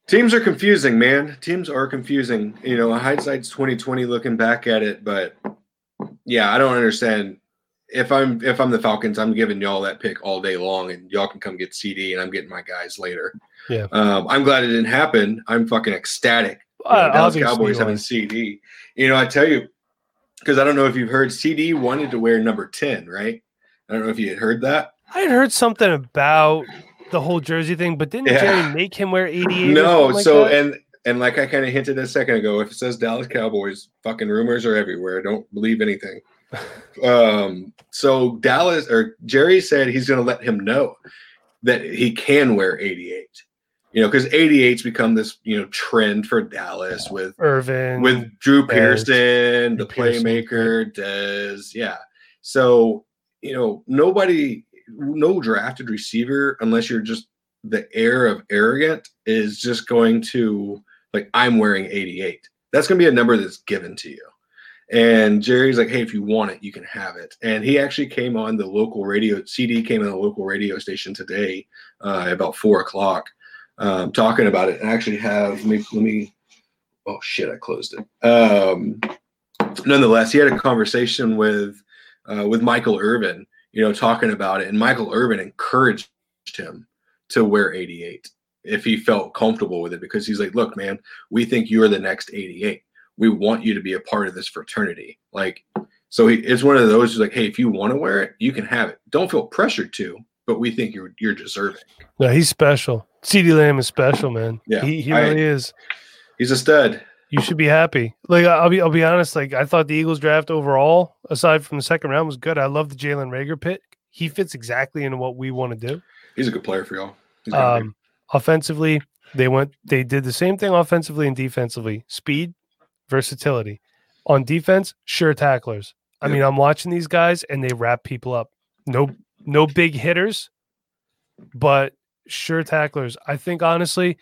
Teams are confusing, man. Teams are confusing. You know, hindsight's twenty twenty. Looking back at it, but yeah, I don't understand. If I'm if I'm the Falcons, I'm giving y'all that pick all day long, and y'all can come get CD, and I'm getting my guys later. Yeah. Um, I'm glad it didn't happen. I'm fucking ecstatic. You know, Uh, Dallas Cowboys having. CD. You know, I tell you, because I don't know if you've heard, CD wanted to wear number 10, right? I don't know if you had heard that. I had heard something about the whole jersey thing, but didn't Yeah. Jerry make him wear 88? [LAUGHS] No, like so that? and and like I kind of hinted a second ago, if it says Dallas Cowboys, fucking rumors are everywhere. Don't believe anything. Um, so Dallas or Jerry said he's gonna let him know that he can wear 88. You know, because 88's become this, you know, trend for Dallas with Irvin. with Drew Dez, Pearson, the Pearson. playmaker, Dez. Yeah. So, you know, nobody, no drafted receiver, unless you're just the heir of arrogant, is just going to like, I'm wearing 88. That's going to be a number that's given to you. And Jerry's like, hey, if you want it, you can have it. And he actually came on the local radio, CD came on the local radio station today uh, about four o'clock um, talking about it. And I actually have, let me, let me, oh shit, I closed it. Um, nonetheless, he had a conversation with, uh, with Michael Irvin, you know, talking about it. And Michael Irvin encouraged him to wear 88 if he felt comfortable with it because he's like, look, man, we think you're the next 88 we want you to be a part of this fraternity. Like, so he, it's one of those who's like, hey, if you want to wear it, you can have it. Don't feel pressured to, but we think you're you're deserving. No, he's special. CeeDee Lamb is special, man. Yeah, he, he really I, is. He's a stud. You should be happy. Like I'll be I'll be honest. Like I thought the Eagles draft overall, aside from the second round, was good. I love the Jalen Reagor pick. He fits exactly into what we want to do. He's a good player for y'all. Um, offensively, they went. They did the same thing offensively and defensively. Speed, versatility. On defense, sure tacklers. I mean, I'm watching these guys and they wrap people up. No, no big hitters, but sure tacklers. I think honestly,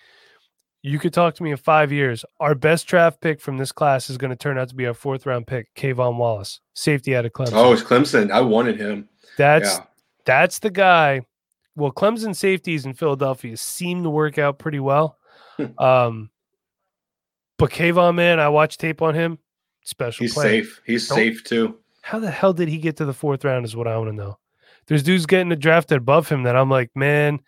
you could talk to me in five years. Our best draft pick from this class is going to turn out to be our fourth round pick, K'Von Wallace, safety out of Clemson. Oh, it's Clemson. I wanted him. That's yeah. that's the guy. Well, Clemson safeties in Philadelphia seem to work out pretty well. [LAUGHS] um, but K'Von, man, I watched tape on him. Special. He's player. safe. He's Don't, safe too. How the hell did he get to the fourth round? Is what I want to know. There's dudes getting drafted above him that I'm like, man,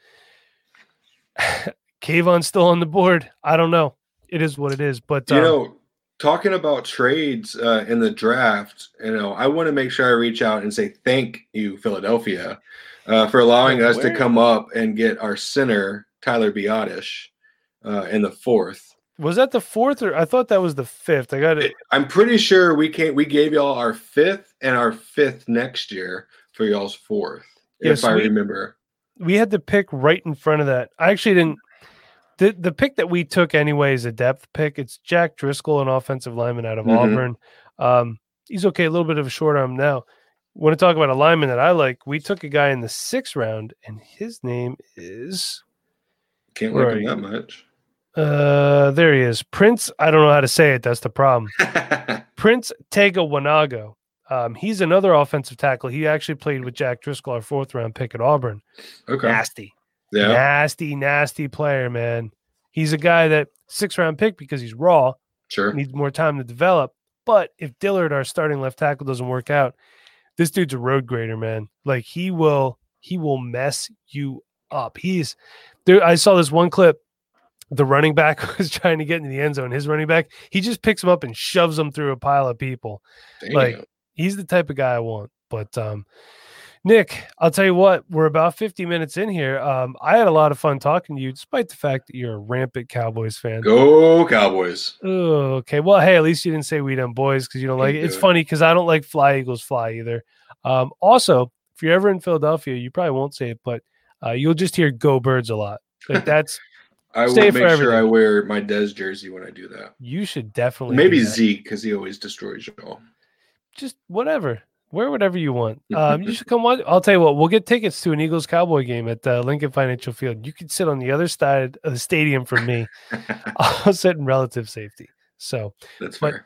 [SIGHS] K'Von's still on the board. I don't know. It is what it is. But you um, know, talking about trades uh, in the draft, you know, I want to make sure I reach out and say thank you, Philadelphia, uh, for allowing us to come up and get our center Tyler Biadasz uh, in the fourth. Was that the fourth or I thought that was the fifth? I got it. I'm pretty sure we can't. We gave y'all our fifth and our fifth next year for y'all's fourth, yes, if I we, remember. We had the pick right in front of that. I actually didn't. The the pick that we took anyway is a depth pick. It's Jack Driscoll, an offensive lineman out of mm-hmm. Auburn. Um, he's okay, a little bit of a short arm now. Want to talk about a lineman that I like? We took a guy in the sixth round, and his name is. Can't like him that much. Uh, there he is. Prince. I don't know how to say it. That's the problem. [LAUGHS] Prince Tega Wanogho. Um, he's another offensive tackle. He actually played with Jack Driscoll, our fourth round pick at Auburn. Okay. Nasty. Yeah. Nasty, nasty player, man. He's a guy that six round pick because he's raw. Sure. Needs more time to develop. But if Dillard, our starting left tackle, doesn't work out, this dude's a road grader, man. Like he will, he will mess you up. He's there. I saw this one clip the running back [LAUGHS] was trying to get into the end zone, his running back, he just picks him up and shoves him through a pile of people. Damn. Like he's the type of guy I want. But um, Nick, I'll tell you what, we're about 50 minutes in here. Um, I had a lot of fun talking to you, despite the fact that you're a rampant Cowboys fan. Go Cowboys. Oh, okay. Well, hey, at least you didn't say we done boys because you don't like it. It's funny because I don't like fly Eagles fly either. Um, also, if you're ever in Philadelphia, you probably won't say it, but uh, you'll just hear go birds a lot. Like [LAUGHS] that's I will make sure I wear my Dez jersey when I do that. You should definitely maybe Zeke because he always destroys you all. Just whatever, wear whatever you want. [LAUGHS] Um, you should come watch. I'll tell you what, we'll get tickets to an Eagles Cowboy game at uh, Lincoln Financial Field. You can sit on the other side of the stadium from me. [LAUGHS] [LAUGHS] I'll sit in relative safety. So that's but, fair.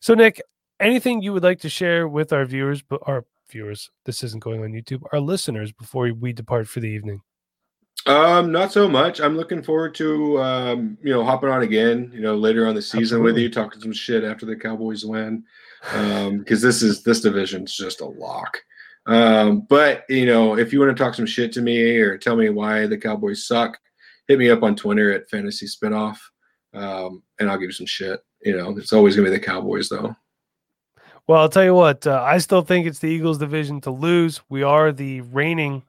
So Nick, anything you would like to share with our viewers, but our viewers, this isn't going on YouTube, our listeners before we depart for the evening. Um, not so much. I'm looking forward to um, you know, hopping on again, you know, later on the season Absolutely. with you, talking some shit after the Cowboys win. Um, because this is this division's just a lock. Um, but you know, if you want to talk some shit to me or tell me why the Cowboys suck, hit me up on Twitter at Fantasy Spinoff, um, and I'll give you some shit. You know, it's always gonna be the Cowboys though. Well, I'll tell you what, uh, I still think it's the Eagles' division to lose. We are the reigning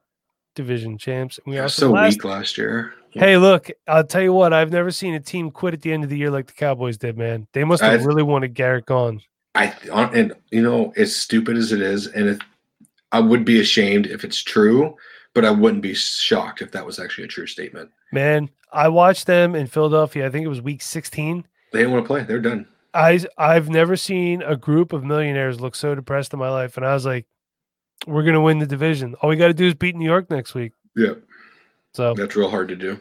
division champs. We are so last... weak last year. Hey, look, I'll tell you what, I've never seen a team quit at the end of the year like the Cowboys did, man. They must have I, really wanted Garrett gone. I and you know, as stupid as it is, and it, I would be ashamed if it's true, but I wouldn't be shocked if that was actually a true statement. Man, I watched them in Philadelphia. I think it was week 16. They didn't want to play. They're done. I I've never seen a group of millionaires look so depressed in my life, and I was like, we're going to win the division. All we got to do is beat New York next week. Yeah. So that's real hard to do.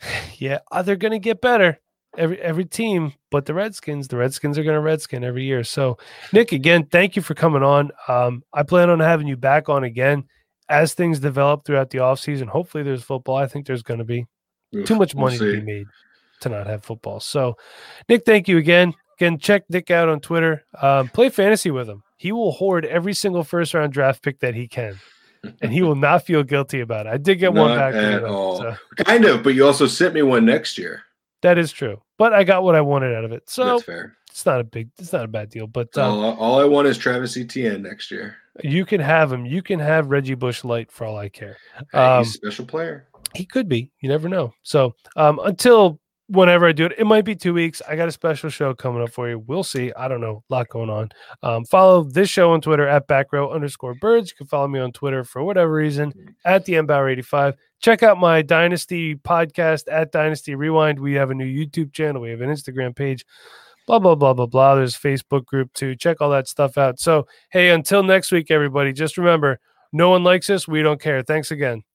[SIGHS] Yeah, uh, they're going to get better. every every team, but the Redskins, the Redskins are going to Redskin every year. So, Nick, again, thank you for coming on. Um, I plan on having you back on again as things develop throughout the offseason. Hopefully, there's football. I think there's going to be Oof, too much we'll money to be made to not have football. So, Nick, thank you again. Again, check Nick out on Twitter. Um, play fantasy with him. He will hoard every single first round draft pick that he can, and he will [LAUGHS] not feel guilty about it. I did get one back. at him, all. so Kind of, but you also sent me one next year. that is true. But I got what I wanted out of it. So That's fair. it's not a big, it's not a bad deal. But uh, all, all I want is Travis Etienne next year. you can have him. You can have Reggie Bush light for all I care. Hey, Um, he's a special player. He could be. You never know. So um, until whenever I do it, it might be two weeks. I got a special show coming up for you. We'll see. I don't know. A lot going on. Um, follow this show on Twitter at backrow underscore birds. You can follow me on Twitter for whatever reason at the Mbauer 85. Check out my Dynasty podcast at Dynasty Rewind. We have a new YouTube channel. We have an Instagram page. Blah blah blah blah blah. There's a Facebook group too. Check all that stuff out. So hey, until next week, everybody. Just remember, no one likes us. We don't care. Thanks again.